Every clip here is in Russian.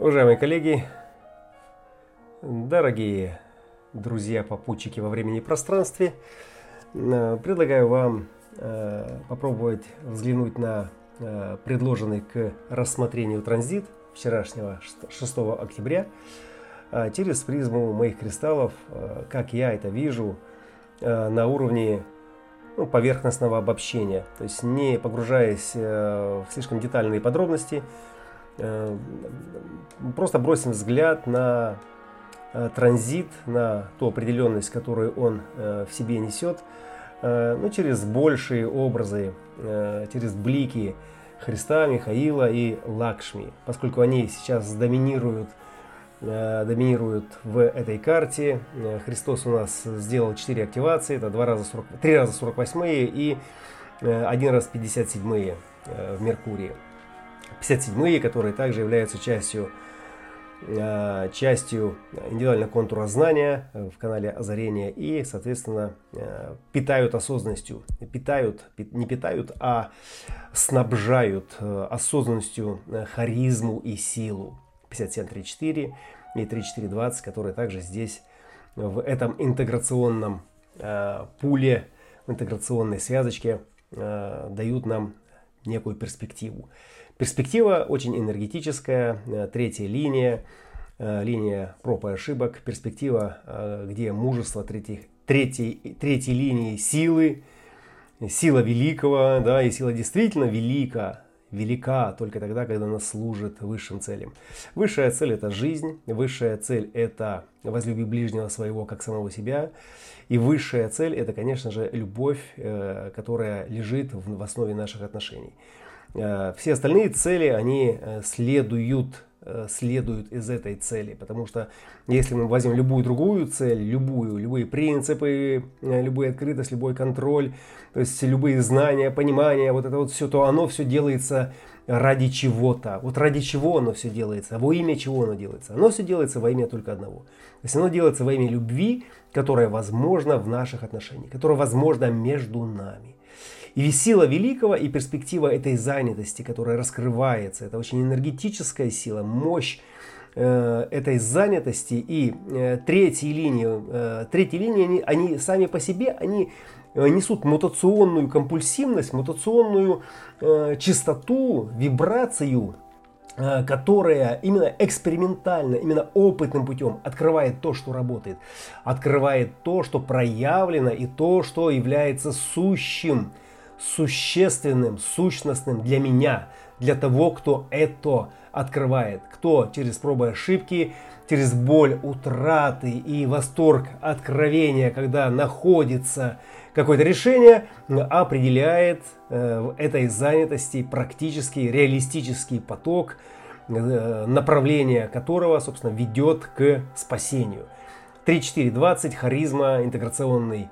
Уважаемые коллеги, дорогие друзья, попутчики во времени и пространстве, э, предлагаю вам э, попробовать взглянуть на э, предложенный к рассмотрению транзит вчерашнего 6 октября через призму моих кристаллов, как я это вижу на уровне ну, поверхностного обобщения, то есть не погружаясь в слишком детальные подробности, просто бросим взгляд на э, транзит, на ту определенность, которую он э, в себе несет, ну, через большие образы, через блики Христа, Михаила и Лакшми, поскольку они сейчас доминируют, доминируют в этой карте. Христос у нас сделал 4 активации, это 2 раза 40, 3 раза 48 и один раз 57 в Меркурии. 57-е, которые также являются частью, э, частью индивидуального контура знания в канале озарения и, соответственно, э, питают осознанностью. Питают, не питают, а снабжают э, осознанностью харизму и силу. 5734 и 3420, которые также здесь в этом интеграционном пуле, в интеграционной связочке дают нам некую перспективу. Перспектива очень энергетическая, э, третья линия, э, линия проб и ошибок, перспектива, э, где мужество третьей, третьей, третьей линии силы, сила великого, да, и сила действительно велика, велика только тогда, когда она служит высшим целям. Высшая цель – это жизнь, высшая цель – это возлюби ближнего своего, как самого себя, и высшая цель – это, конечно же, любовь, которая лежит в основе наших отношений. Э, все остальные цели, они э, следуют, э, следуют из этой цели. Потому что если мы возьмем любую другую цель, любую, любые принципы, любую открытость, любой контроль, то есть любые знания, понимания, вот это вот все, то оно все делается ради чего-то. Вот ради чего оно все делается, во имя чего оно делается. Оно все делается во имя только одного. То есть оно делается во имя любви, которая возможна в наших отношениях, которая возможна между нами. И сила великого и перспектива этой занятости, которая раскрывается, это очень энергетическая сила, мощь э, этой занятости. И э, третьей линии, э, третьей линии они, они сами по себе, они э, несут мутационную компульсивность, мутационную э, чистоту, вибрацию, э, которая именно экспериментально, именно опытным путем открывает то, что работает, открывает то, что проявлено и то, что является сущим существенным, сущностным для меня, для того, кто это открывает, кто через пробы и ошибки, через боль утраты и восторг откровения, когда находится какое-то решение, определяет э, в этой занятости практический, реалистический поток, э, направление которого, собственно, ведет к спасению. 3-4-20, харизма, интеграционный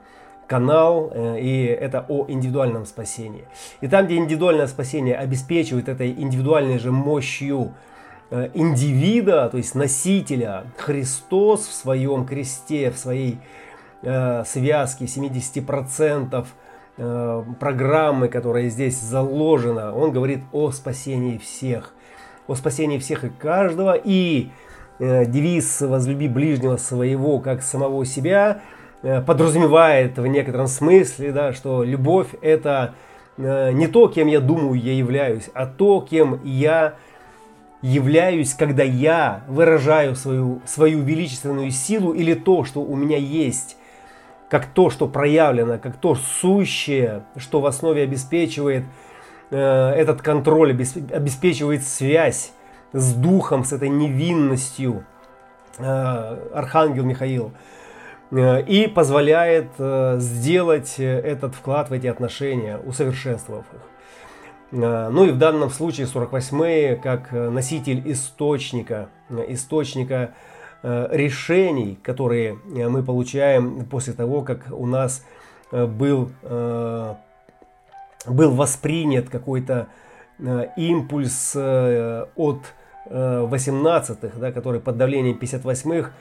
канал, э, и это о индивидуальном спасении. И там, где индивидуальное спасение обеспечивает этой индивидуальной же мощью э, индивида, то есть носителя, Христос в своем кресте, в своей э, связке 70% программы, которая здесь заложена, он говорит о спасении всех, о спасении всех и каждого, и девиз «возлюби ближнего своего, как самого себя» подразумевает в некотором смысле, да, что любовь это э, не то, кем я думаю, я являюсь, а то, кем я являюсь, когда я выражаю свою, свою величественную силу или то, что у меня есть, как то, что проявлено, как то сущее, что в основе обеспечивает э, этот контроль, обеспечивает связь с духом, с этой невинностью. Э, Архангел Михаил – Э, и позволяет э, сделать э, этот вклад в эти отношения, усовершенствовав их. Ну и в данном случае 48-е как носитель источника, источника решений, которые мы получаем после того, как у нас был, был воспринят какой-то импульс от 18-х, да, который под давлением 58-х Э,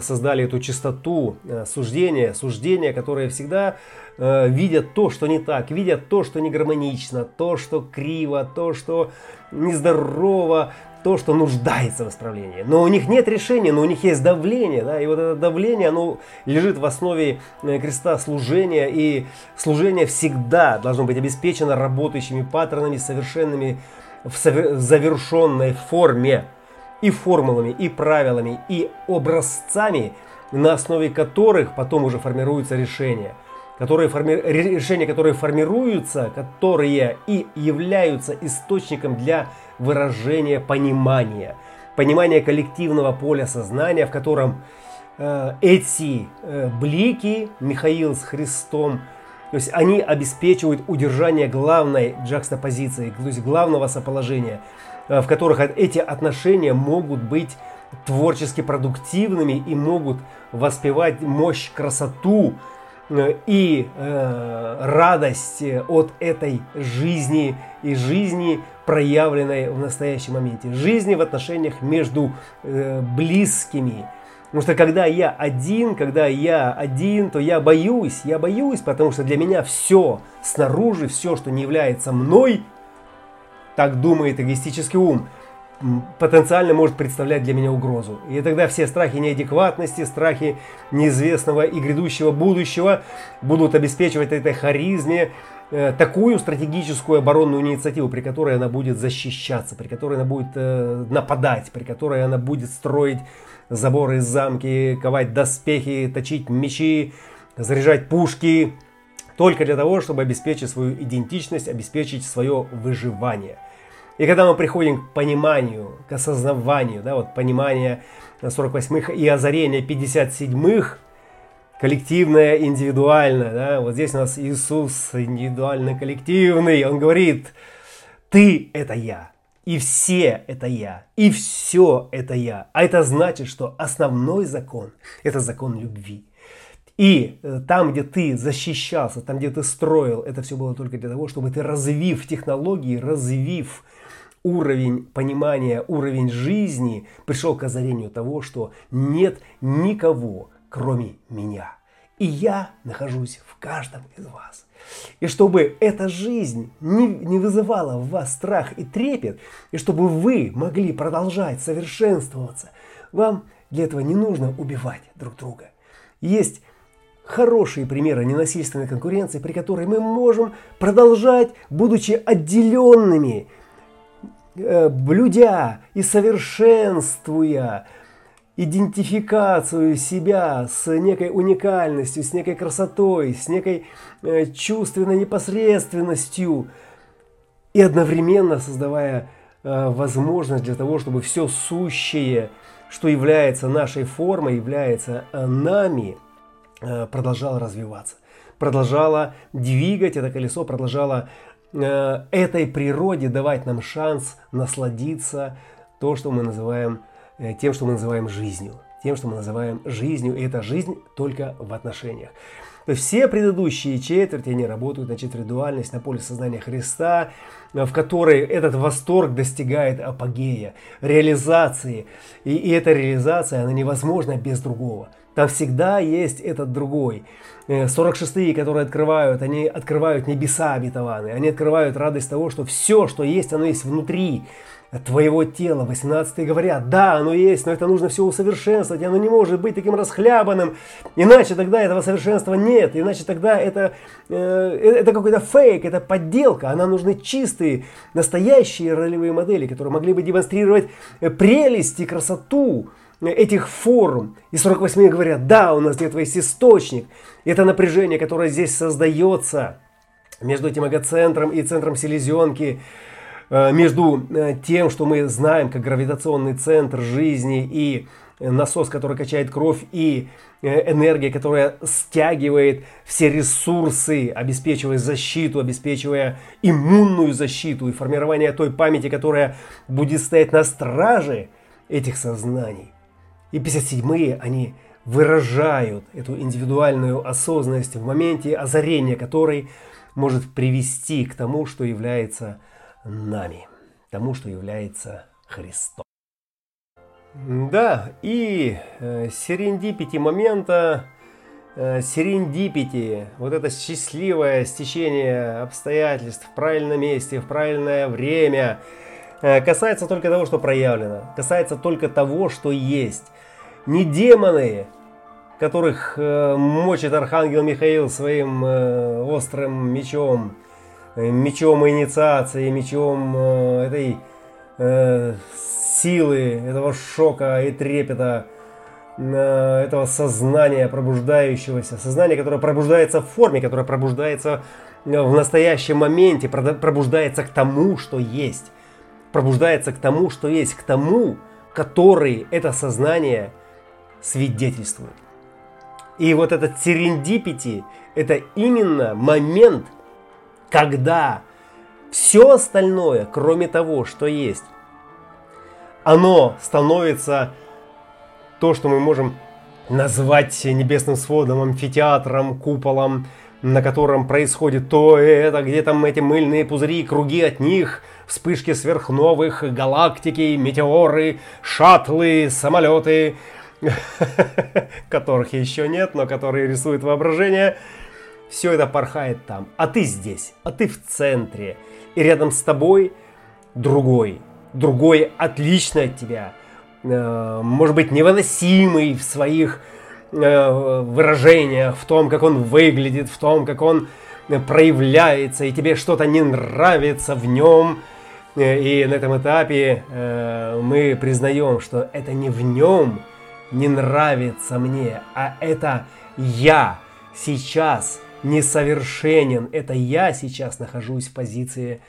создали эту чистоту э, суждения, суждения, которые всегда э, видят то, что не так, видят то, что не гармонично, то, что криво, то, что нездорово, то, что нуждается в исправлении. Но у них нет решения, но у них есть давление. Да? И вот это давление, оно лежит в основе э, креста служения. И служение всегда должно быть обеспечено работающими паттернами, совершенными в завершенной форме. И формулами, и правилами, и образцами, на основе которых потом уже формируются решения. Которые форми... решения, которые формируются, которые и являются источником для выражения понимания, понимания коллективного поля сознания, в котором э, эти э, блики, Михаил с Христом, то есть они обеспечивают удержание главной джакстопозиции, то есть главного соположения, в которых эти отношения могут быть творчески продуктивными и могут воспевать мощь, красоту, Э, и э, радость от этой жизни и жизни, проявленной в настоящем моменте. Жизни в отношениях между э, близкими. Потому что когда я один, когда я один, то я боюсь, я боюсь, потому что для меня все снаружи, все, что не является мной, так думает эгоистический ум, потенциально может представлять для меня угрозу. И тогда все страхи неадекватности, страхи неизвестного и грядущего будущего будут обеспечивать этой харизме э, такую стратегическую оборонную инициативу, при которой она будет защищаться, при которой она будет э, нападать, при которой она будет строить заборы, замки, ковать доспехи, точить мечи, заряжать пушки, только для того, чтобы обеспечить свою идентичность, обеспечить свое выживание – и когда мы приходим к пониманию, к осознаванию, да, вот понимание 48-х и озарение 57-х, коллективное, индивидуальное, да, вот здесь у нас Иисус индивидуально-коллективный, он говорит, ты это я, и все это я, и все это я. А это значит, что основной закон – это закон любви. И э, там, где ты защищался, там, где ты строил, это все было только для того, чтобы ты развив технологии, развив уровень понимания, уровень жизни пришел к озарению того, что нет никого, кроме меня. И я нахожусь в каждом из вас. И чтобы эта жизнь не, не вызывала в вас страх и трепет, и чтобы вы могли продолжать совершенствоваться, вам для этого не нужно убивать друг друга. Есть хорошие примеры ненасильственной конкуренции, при которой мы можем продолжать, будучи отделенными, Э, блюдя и совершенствуя идентификацию себя с некой уникальностью, с некой красотой, с некой э, чувственной непосредственностью и одновременно создавая э, возможность для того, чтобы все сущее, что является нашей формой, является нами, продолжало развиваться, продолжало двигать это колесо, продолжало Э, этой природе давать нам шанс насладиться то, что мы называем, э, тем, что мы называем жизнью. Тем, что мы называем жизнью. И эта жизнь только в отношениях. То есть все предыдущие четверти, они работают на четвердуальность, на поле сознания Христа, в которой этот восторг достигает апогея, реализации. И, и эта реализация, она невозможна без другого. Там всегда есть этот другой. 46-е, э, которые открывают, они открывают небеса обетованные, они открывают радость того, что все, что есть, оно есть внутри твоего тела. 18 говорят, да, оно есть, но это нужно все усовершенствовать, оно не может быть таким расхлябанным, иначе тогда этого совершенства нет, иначе тогда это, э, это какой-то фейк, это подделка, а нам нужны чистые, настоящие ролевые модели, которые могли бы демонстрировать прелесть и красоту этих форм. И 48 говорят, да, у нас где-то есть источник. Это напряжение, которое здесь создается между этим эгоцентром и центром селезенки, э, между э, тем, что мы знаем как гравитационный центр жизни и насос, который качает кровь, и э, энергия, которая стягивает все ресурсы, обеспечивая защиту, обеспечивая иммунную защиту и формирование той памяти, которая будет стоять на страже этих сознаний. И 57-е, они выражают эту индивидуальную осознанность в моменте озарения, который может привести к тому, что является нами, тому, что является Христом. Да, и э, серендипити момента, э, серендипити, вот это счастливое стечение обстоятельств в правильном месте, в правильное время – касается только того, что проявлено, касается только того, что есть. Не демоны, которых мочит архангел Михаил своим острым мечом, мечом инициации, мечом этой силы, этого шока и трепета, этого сознания пробуждающегося, сознание, которое пробуждается в форме, которое пробуждается в настоящем моменте, пробуждается к тому, что есть, пробуждается к тому, что есть, к тому, который это сознание свидетельствует. И вот этот серендипити – это именно момент, когда все остальное, кроме того, что есть, оно становится то, что мы можем назвать небесным сводом, амфитеатром, куполом, на котором происходит то это, где там эти мыльные пузыри, круги от них, вспышки сверхновых, галактики, метеоры, шаттлы, самолеты, которых еще нет, но которые рисуют воображение. Все это порхает там. А ты здесь, а ты в центре. И рядом с тобой другой, другой отличный от тебя – Э, может быть, невыносимый в своих э, выражениях, в том, как он выглядит, в том, как он проявляется, и тебе что-то не нравится в нем. Э, и на этом этапе мы признаем, что это не в нем не нравится мне, а это я сейчас несовершенен. Это я сейчас нахожусь в позиции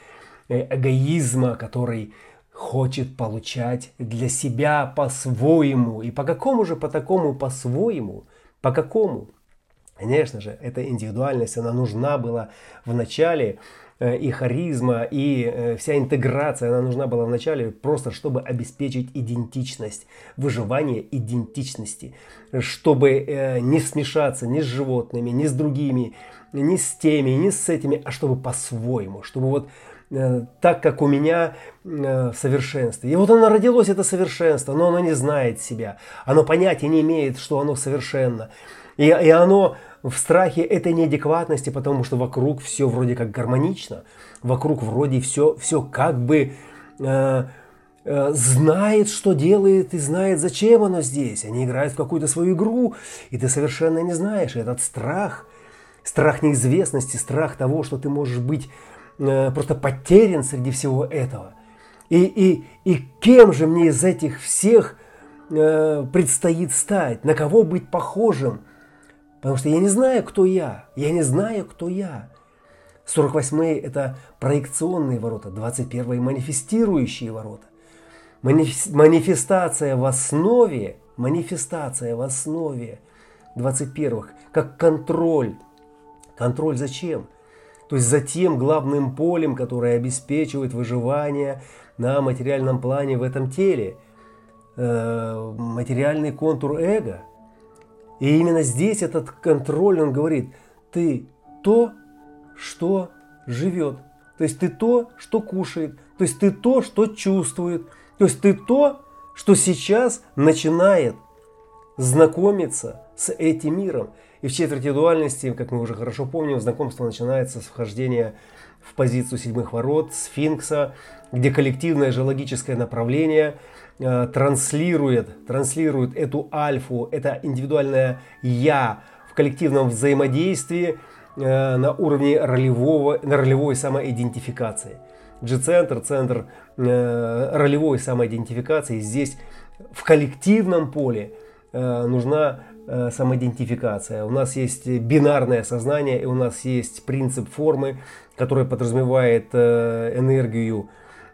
эгоизма, который хочет получать для себя по-своему. И по какому же по такому по-своему? По какому? Конечно же, эта индивидуальность, она нужна была в начале, э, и харизма, и э, вся интеграция, она нужна была в начале просто, чтобы обеспечить идентичность, выживание идентичности, чтобы э, не смешаться ни с животными, ни с другими, ни с теми, ни с этими, а чтобы по-своему, чтобы вот так, как у меня э, в совершенстве. И вот оно родилось, это совершенство, но оно не знает себя. Оно понятия не имеет, что оно совершенно. И, и оно в страхе этой неадекватности, потому что вокруг все вроде как гармонично, вокруг вроде все, все как бы э, э, знает, что делает и знает, зачем оно здесь. Они играют в какую-то свою игру, и ты совершенно не знаешь. И этот страх, страх неизвестности, страх того, что ты можешь быть Э, просто потерян среди всего этого. И, и, и кем же мне из этих всех э, предстоит стать? На кого быть похожим? Потому что я не знаю, кто я. Я не знаю, кто я. 48-е – это проекционные ворота, 21-е – манифестирующие ворота. Манифестация в основе, манифестация в основе 21-х, как контроль. Контроль зачем? То есть за тем главным полем, которое обеспечивает выживание на материальном плане в этом теле. Э, материальный контур эго. И именно здесь этот контроль, он говорит, ты то, что живет. То есть ты то, что кушает. То есть ты то, что чувствует. То есть ты то, что сейчас начинает знакомиться с этим миром. И в четверти дуальности, как мы уже хорошо помним, знакомство начинается с вхождения в позицию седьмых ворот, сфинкса, где коллективное же логическое направление э, транслирует, транслирует эту альфу, это индивидуальное «я» в коллективном взаимодействии э, на уровне ролевого, на ролевой самоидентификации. G-центр, центр э, ролевой самоидентификации, здесь в коллективном поле э, нужна Э, самоидентификация. У нас есть бинарное сознание, и у нас есть принцип формы, который подразумевает э, энергию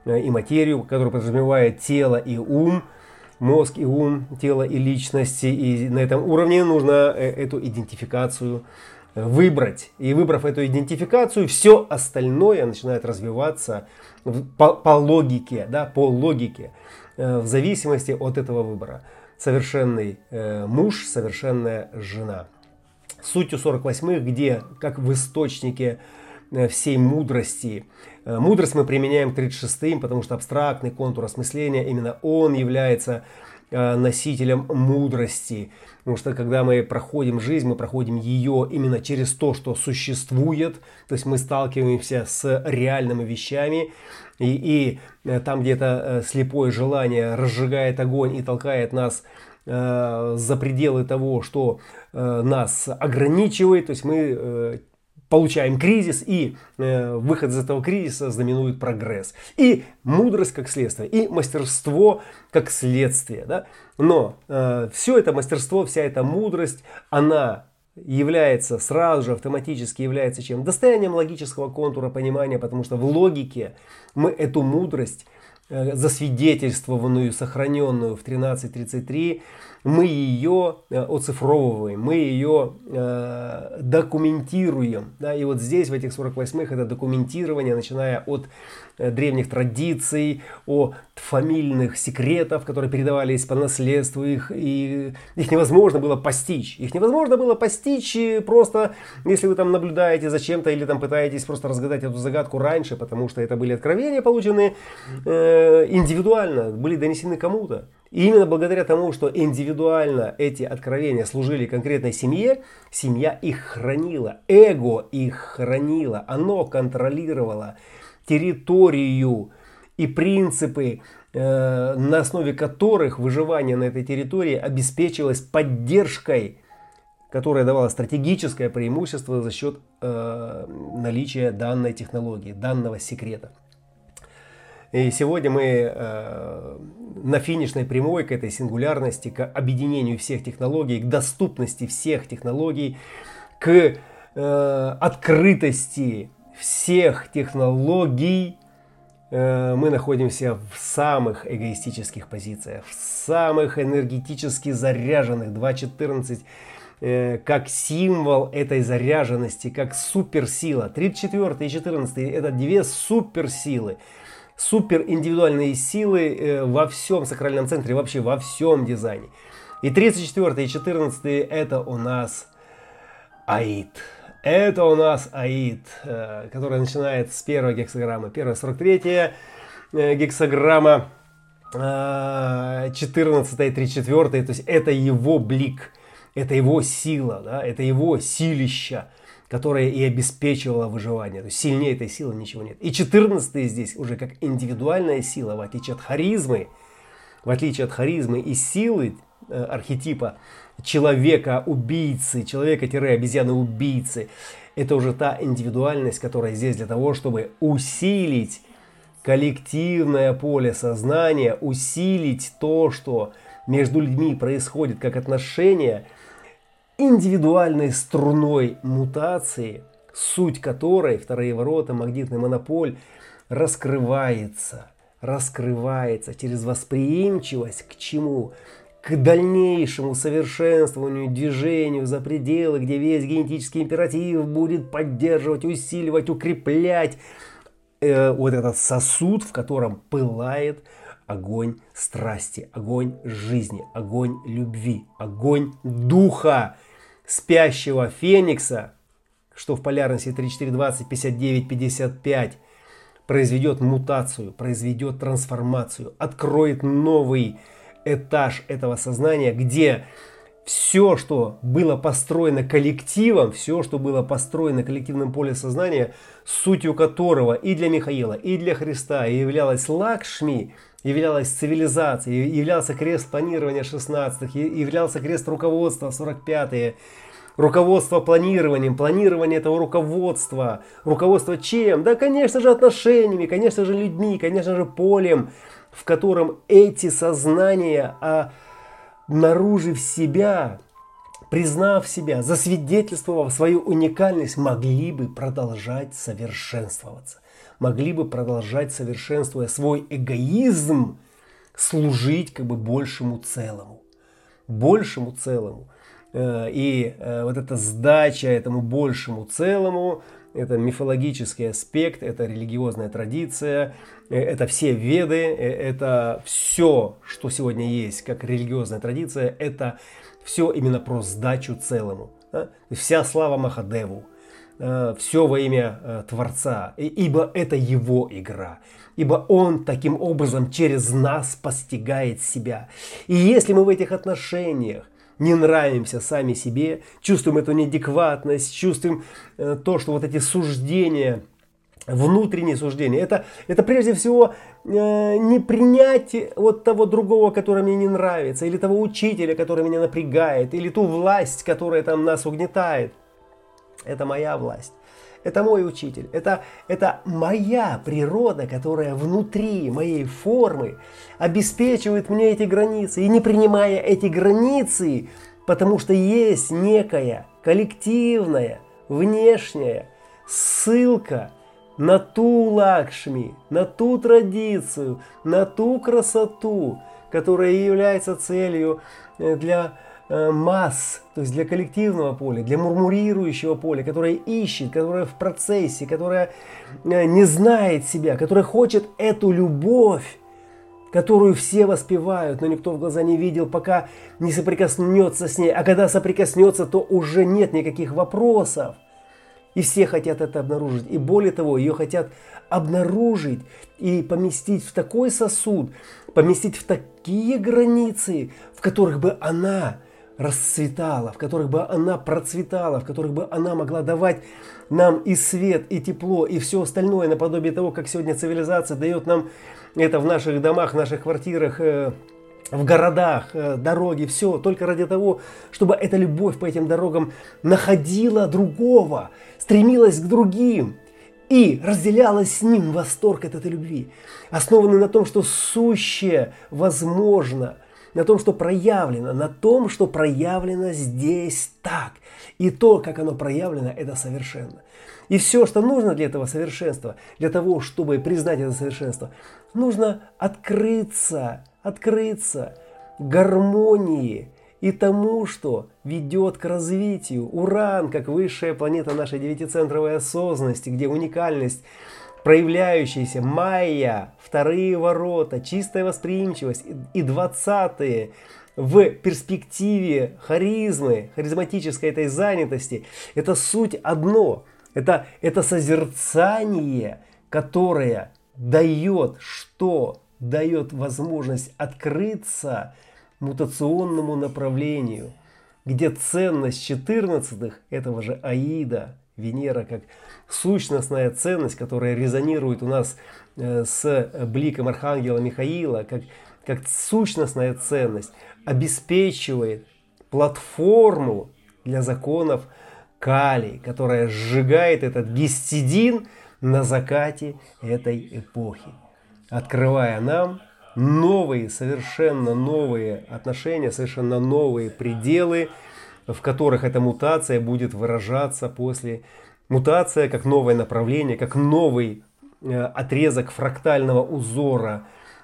э, и материю, который подразумевает тело и ум, мозг и ум, тело и личности. И на этом уровне нужно эту идентификацию выбрать. И выбрав эту идентификацию, все остальное начинает развиваться по, по логике, да, по логике, в зависимости от этого выбора совершенный э, муж, совершенная жена. Сутью 48-х, где, как в источнике э, всей мудрости, э, мудрость мы применяем к 36-м, потому что абстрактный контур осмысления, именно он является носителем мудрости. Потому что когда мы проходим жизнь, мы проходим ее именно через то, что существует. То есть мы сталкиваемся с реальными вещами. И, и там где-то слепое желание разжигает огонь и толкает нас Э, за пределы того, что э, нас ограничивает, то есть мы э, получаем кризис, и выход из этого кризиса знаменует прогресс. И мудрость как следствие, и мастерство как следствие. Да? Но все это мастерство, вся эта мудрость, она является сразу же автоматически является чем? Достоянием логического контура понимания, потому что в логике мы эту мудрость Э, засвидетельствованную, сохраненную в 1333, мы ее э, оцифровываем, мы ее э, документируем. Да? И вот здесь, в этих 48-х, это документирование, начиная от э, древних традиций, от фамильных секретов, которые передавались по наследству, их, и их невозможно было постичь. Их невозможно было постичь просто, если вы там наблюдаете за чем-то или там пытаетесь просто разгадать эту загадку раньше, потому что это были откровения, полученные э, индивидуально, были донесены кому-то. И именно благодаря тому, что индивидуально эти откровения служили конкретной семье, семья их хранила, эго их хранило, оно контролировало территорию и принципы, э, на основе которых выживание на этой территории обеспечивалось поддержкой, которая давала стратегическое преимущество за счет э, наличия данной технологии, данного секрета. И сегодня мы э, на финишной прямой к этой сингулярности, к объединению всех технологий, к доступности всех технологий, к э, открытости всех технологий, э, мы находимся в самых эгоистических позициях, в самых энергетически заряженных 2.14 э, как символ этой заряженности, как суперсила. 34 и 14 это две суперсилы супер индивидуальные силы э, во всем сакральном центре, вообще во всем дизайне. И 34 и 14 это у нас Аид. Это у нас Аид, э, который начинает с первой гексограммы. Первая 43 э, гексограмма, 14 и 34, то есть это его блик, это его сила, да, это его силища которая и обеспечивала выживание. То есть сильнее этой силы ничего нет. И 14 здесь уже как индивидуальная сила, в отличие от харизмы, в отличие от харизмы и силы э, архетипа человека-убийцы, человека-обезьяны-убийцы, это уже та индивидуальность, которая здесь для того, чтобы усилить коллективное поле сознания, усилить то, что между людьми происходит как отношения – индивидуальной струной мутации, суть которой, вторые ворота, магнитный монополь, раскрывается, раскрывается через восприимчивость к чему? К дальнейшему совершенствованию, движению за пределы, где весь генетический императив будет поддерживать, усиливать, укреплять э, вот этот сосуд, в котором пылает огонь страсти, огонь жизни, огонь любви, огонь духа спящего Феникса, что в полярности 3420, 59, 55, произведет мутацию, произведет трансформацию, откроет новый этаж этого сознания, где все, что было построено коллективом, все, что было построено коллективным поле сознания, сутью которого и для Михаила, и для Христа являлась Лакшми – являлась цивилизацией, являлся крест планирования 16-х, являлся крест руководства 45-е, руководство планированием, планирование этого руководства, руководство чем? Да, конечно же, отношениями, конечно же, людьми, конечно же, полем, в котором эти сознания, а наружив себя, признав себя, засвидетельствовав свою уникальность, могли бы продолжать совершенствоваться могли бы продолжать, совершенствуя свой эгоизм, служить как бы большему целому. Большему целому. Э, и э, вот эта сдача этому большему целому, это мифологический аспект, это религиозная традиция, э, это все веды, это все, что сегодня есть как религиозная традиция, это все именно про сдачу целому. Да? Вся слава Махадеву, э, все во имя э, Творца, ибо это Его игра. Ибо Он таким образом через нас постигает себя. И если мы в этих отношениях не нравимся сами себе, чувствуем эту неадекватность, чувствуем э, то, что вот эти суждения, внутренние суждения, это, это прежде всего э, не принятие вот того другого, который мне не нравится, или того учителя, который меня напрягает, или ту власть, которая там нас угнетает. Это моя власть. Это мой учитель. Это, это моя природа, которая внутри моей формы обеспечивает мне эти границы. И не принимая эти границы, потому что есть некая коллективная, внешняя ссылка на ту лакшми, на ту традицию, на ту красоту, которая является целью э, для масс, то есть для коллективного поля, для мурмурирующего поля, которое ищет, которое в процессе, которое э, не знает себя, которое хочет эту любовь, которую все воспевают, но никто в глаза не видел, пока не соприкоснется с ней. А когда соприкоснется, то уже нет никаких вопросов. И все хотят это обнаружить. И более того, ее хотят обнаружить и поместить в такой сосуд, поместить в такие границы, в которых бы она расцветала, в которых бы она процветала, в которых бы она могла давать нам и свет, и тепло, и все остальное, наподобие того, как сегодня цивилизация дает нам это в наших домах, в наших квартирах, э, в городах, э, дороги, все, только ради того, чтобы эта любовь по этим дорогам находила другого, стремилась к другим и разделяла с ним. Восторг от этой любви, основанный на том, что сущее возможно – на том, что проявлено, на том, что проявлено здесь так. И то, как оно проявлено, это совершенно. И все, что нужно для этого совершенства, для того, чтобы признать это совершенство, нужно открыться, открыться гармонии и тому, что ведет к развитию. Уран, как высшая планета нашей девятицентровой осознанности, где уникальность проявляющиеся майя, вторые ворота, чистая восприимчивость и двадцатые в перспективе харизмы, харизматической этой занятости, это суть одно. Это, это созерцание, которое дает что? Дает возможность открыться мутационному направлению, где ценность 14 этого же Аида, Венера как сущностная ценность, которая резонирует у нас э, с бликом Архангела Михаила, как, как сущностная ценность, обеспечивает платформу для законов Кали, которая сжигает этот гистидин на закате этой эпохи, открывая нам новые, совершенно новые отношения, совершенно новые пределы, в которых эта мутация будет выражаться после. Мутация как новое направление, как новый э, отрезок фрактального узора,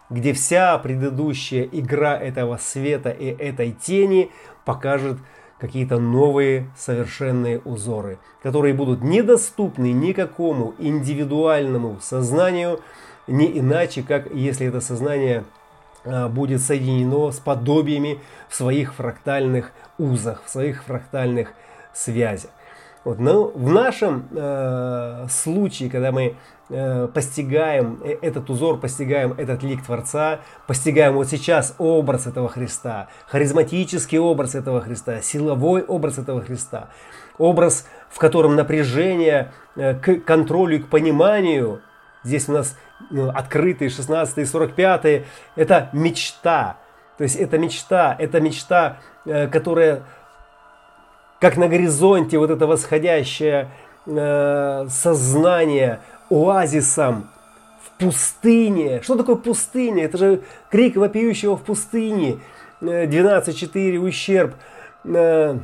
где вся предыдущая игра этого света и этой тени покажет какие-то новые совершенные узоры, которые будут недоступны никакому индивидуальному сознанию, не иначе, как если это сознание будет соединено с подобиями в своих фрактальных узах, в своих фрактальных связях. Вот, но в нашем э, случае, когда мы э, постигаем э, этот узор, постигаем этот лик Творца, постигаем вот сейчас образ этого Христа, харизматический образ этого Христа, силовой образ этого Христа, образ, в котором напряжение э, к контролю и к пониманию, здесь у нас ну, открытые 16 45 это мечта, то есть это мечта, это мечта, э, которая как на горизонте вот это восходящее э, сознание оазисом в пустыне. Что такое пустыня? Это же крик вопиющего в пустыне. 12.4 ущерб. Э,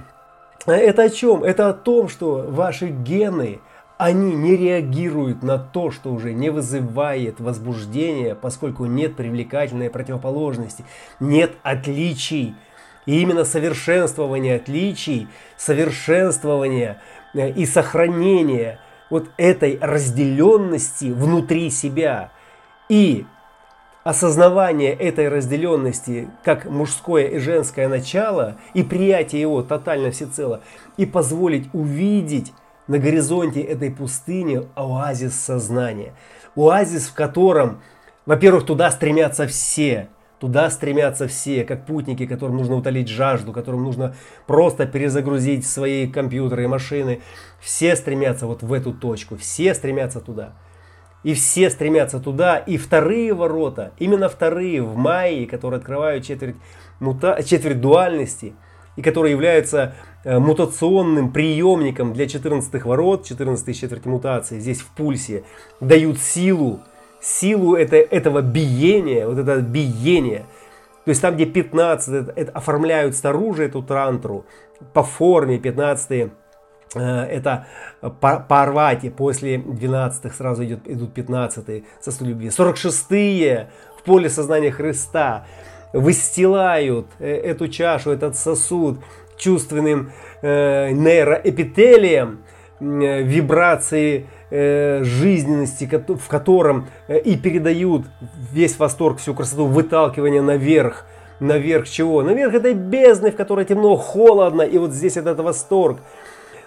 это о чем? Это о том, что ваши гены, они не реагируют на то, что уже не вызывает возбуждения, поскольку нет привлекательной противоположности, нет отличий. И именно совершенствование отличий, совершенствование э, и сохранение вот этой разделенности внутри себя и осознавание этой разделенности как мужское и женское начало и приятие его тотально всецело и позволить увидеть на горизонте этой пустыни оазис сознания. Оазис, в котором, во-первых, туда стремятся все. Туда стремятся все, как путники, которым нужно утолить жажду, которым нужно просто перезагрузить свои компьютеры и машины. Все стремятся вот в эту точку, все стремятся туда. И все стремятся туда. И вторые ворота, именно вторые в мае, которые открывают четверть, мута, четверть дуальности, и которые являются мутационным приемником для 14 ворот, 14 четверти мутации, здесь в пульсе, дают силу, силу это, этого биения, вот это биение. То есть там, где 15, это, это оформляют снаружи эту тантру, по форме 15 Э, это Парвати, после 12-х сразу идет, идут 15-е сосуд любви. 46-е в поле сознания Христа выстилают э, эту чашу, этот сосуд чувственным э, нейроэпителием, э, вибрации э, жизненности, в котором э, и передают весь восторг, всю красоту выталкивания наверх. Наверх чего? Наверх этой бездны, в которой темно, холодно, и вот здесь этот восторг –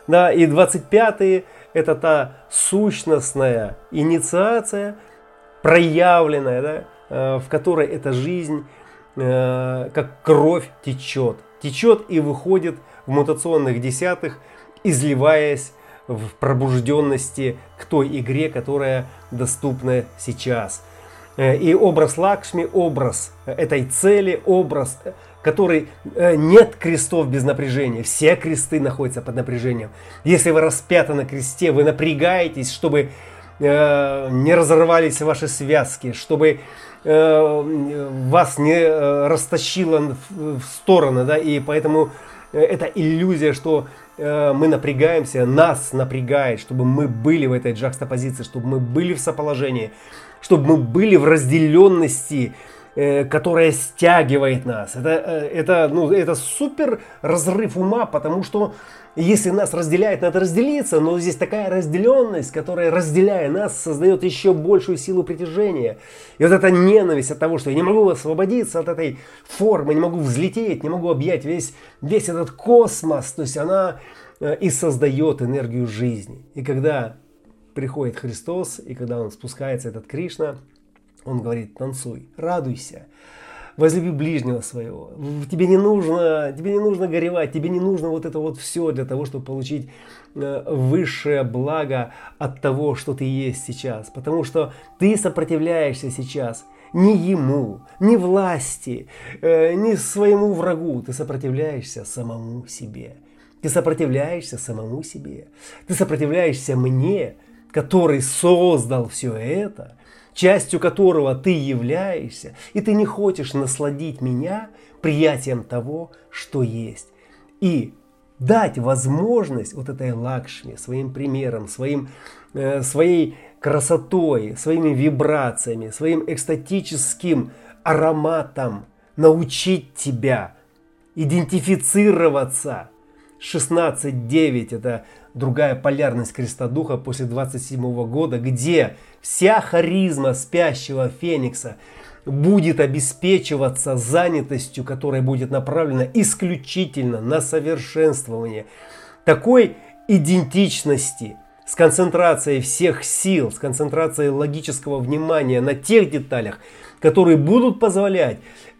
да, и 25-е это та сущностная инициация, проявленная, да, э, в которой эта жизнь э, как кровь течет. Течет и выходит в мутационных десятых, изливаясь в пробужденности к той игре, которая доступна сейчас. Э, и образ Лакшми, образ этой цели, образ который э, нет крестов без напряжения. Все кресты находятся под напряжением. Если вы распяты на кресте, вы напрягаетесь, чтобы э, не разорвались ваши связки, чтобы э, вас не э, растащило в, стороны, да, и поэтому это иллюзия, что мы напрягаемся, нас напрягает, чтобы мы были в этой джакстопозиции, чтобы мы были в соположении, чтобы мы были в разделенности, которая стягивает нас. Это, это, ну, это супер разрыв ума, потому что если нас разделяет, надо разделиться, но здесь такая разделенность, которая, разделяя нас, создает еще большую силу притяжения. И вот эта ненависть от того, что я не могу освободиться от этой формы, не могу взлететь, не могу объять весь, весь этот космос, то есть она э, и создает энергию жизни. И когда приходит Христос, и когда он спускается, этот Кришна, он говорит, танцуй, радуйся, возлюби ближнего своего. Тебе не нужно, тебе не нужно горевать, тебе не нужно вот это вот все для того, чтобы получить э, высшее благо от того, что ты есть сейчас. Потому что ты сопротивляешься сейчас не ему, не власти, э, не своему врагу. Ты сопротивляешься самому себе. Ты сопротивляешься самому себе. Ты сопротивляешься мне, который создал все это – частью которого ты являешься, и ты не хочешь насладить меня приятием того, что есть. И дать возможность вот этой лакшме, своим примером, своим, э, своей красотой, своими вибрациями, своим экстатическим ароматом научить тебя идентифицироваться. 16.9 это другая полярность креста духа после 27 года, где вся харизма спящего феникса будет обеспечиваться занятостью, которая будет направлена исключительно на совершенствование такой идентичности, с концентрацией всех сил, с концентрацией логического внимания на тех деталях, которые будут позволять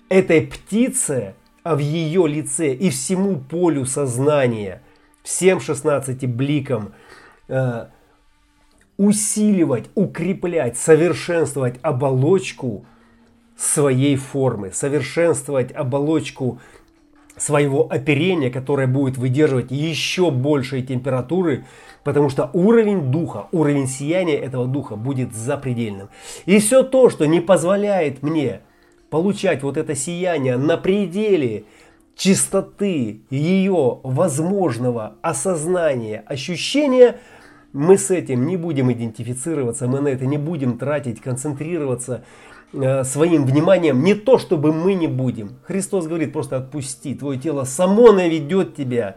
этой птице а в ее лице и всему полю сознания, всем 16 бликам э, усиливать, укреплять, совершенствовать оболочку своей формы, совершенствовать оболочку своего оперения, которое будет выдерживать еще большие температуры, потому что уровень духа, уровень сияния этого духа будет запредельным. И все то, что не позволяет мне получать вот это сияние на пределе чистоты ее возможного осознания, ощущения – мы с этим не будем идентифицироваться, мы на это не будем тратить, концентрироваться э, своим вниманием. Не то, чтобы мы не будем. Христос говорит, просто отпусти. Твое тело само наведет тебя,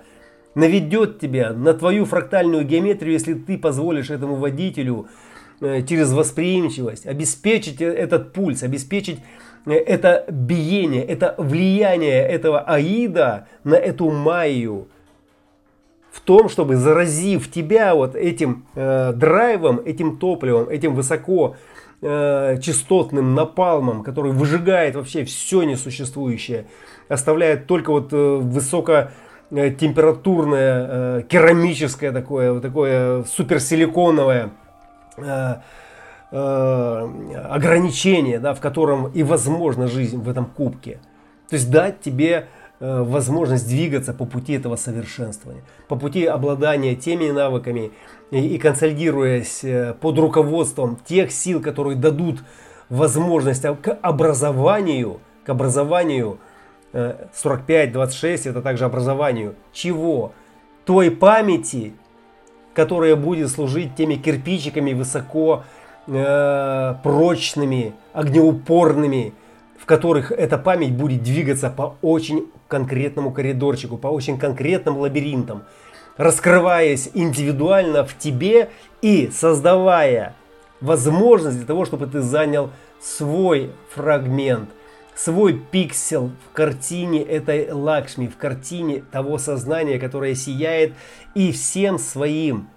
наведет тебя на твою фрактальную геометрию, если ты позволишь этому водителю э, через восприимчивость обеспечить этот пульс, обеспечить это биение, это влияние этого аида на эту майю. В том, чтобы заразив тебя вот этим э, драйвом, этим топливом, этим высоко э, частотным напалмом, который выжигает вообще все несуществующее, оставляет только вот э, высоко э, температурное, э, керамическое такое, вот такое суперсиликоновое э, э, ограничение, да, в котором и возможна жизнь в этом кубке. То есть дать тебе э, возможность двигаться по пути этого совершенствования, по пути обладания теми навыками и, и консолидируясь э, под руководством тех сил, которые дадут возможность к образованию, к образованию 45-26, э, это также образованию чего? Той памяти, которая будет служить теми кирпичиками высоко прочными, огнеупорными, в которых эта память будет двигаться по очень конкретному коридорчику, по очень конкретным лабиринтам, раскрываясь индивидуально в тебе и создавая возможность для того, чтобы ты занял свой фрагмент, свой пиксель в картине этой Лакшми, в картине того сознания, которое сияет и всем своим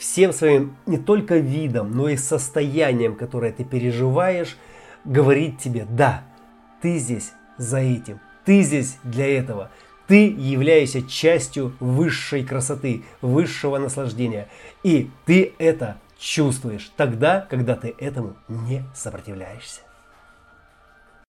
всем своим не только видом, но и состоянием, которое ты переживаешь, говорит тебе, да, ты здесь за этим, ты здесь для этого, ты являешься частью высшей красоты, высшего наслаждения. И ты это чувствуешь тогда, когда ты этому не сопротивляешься.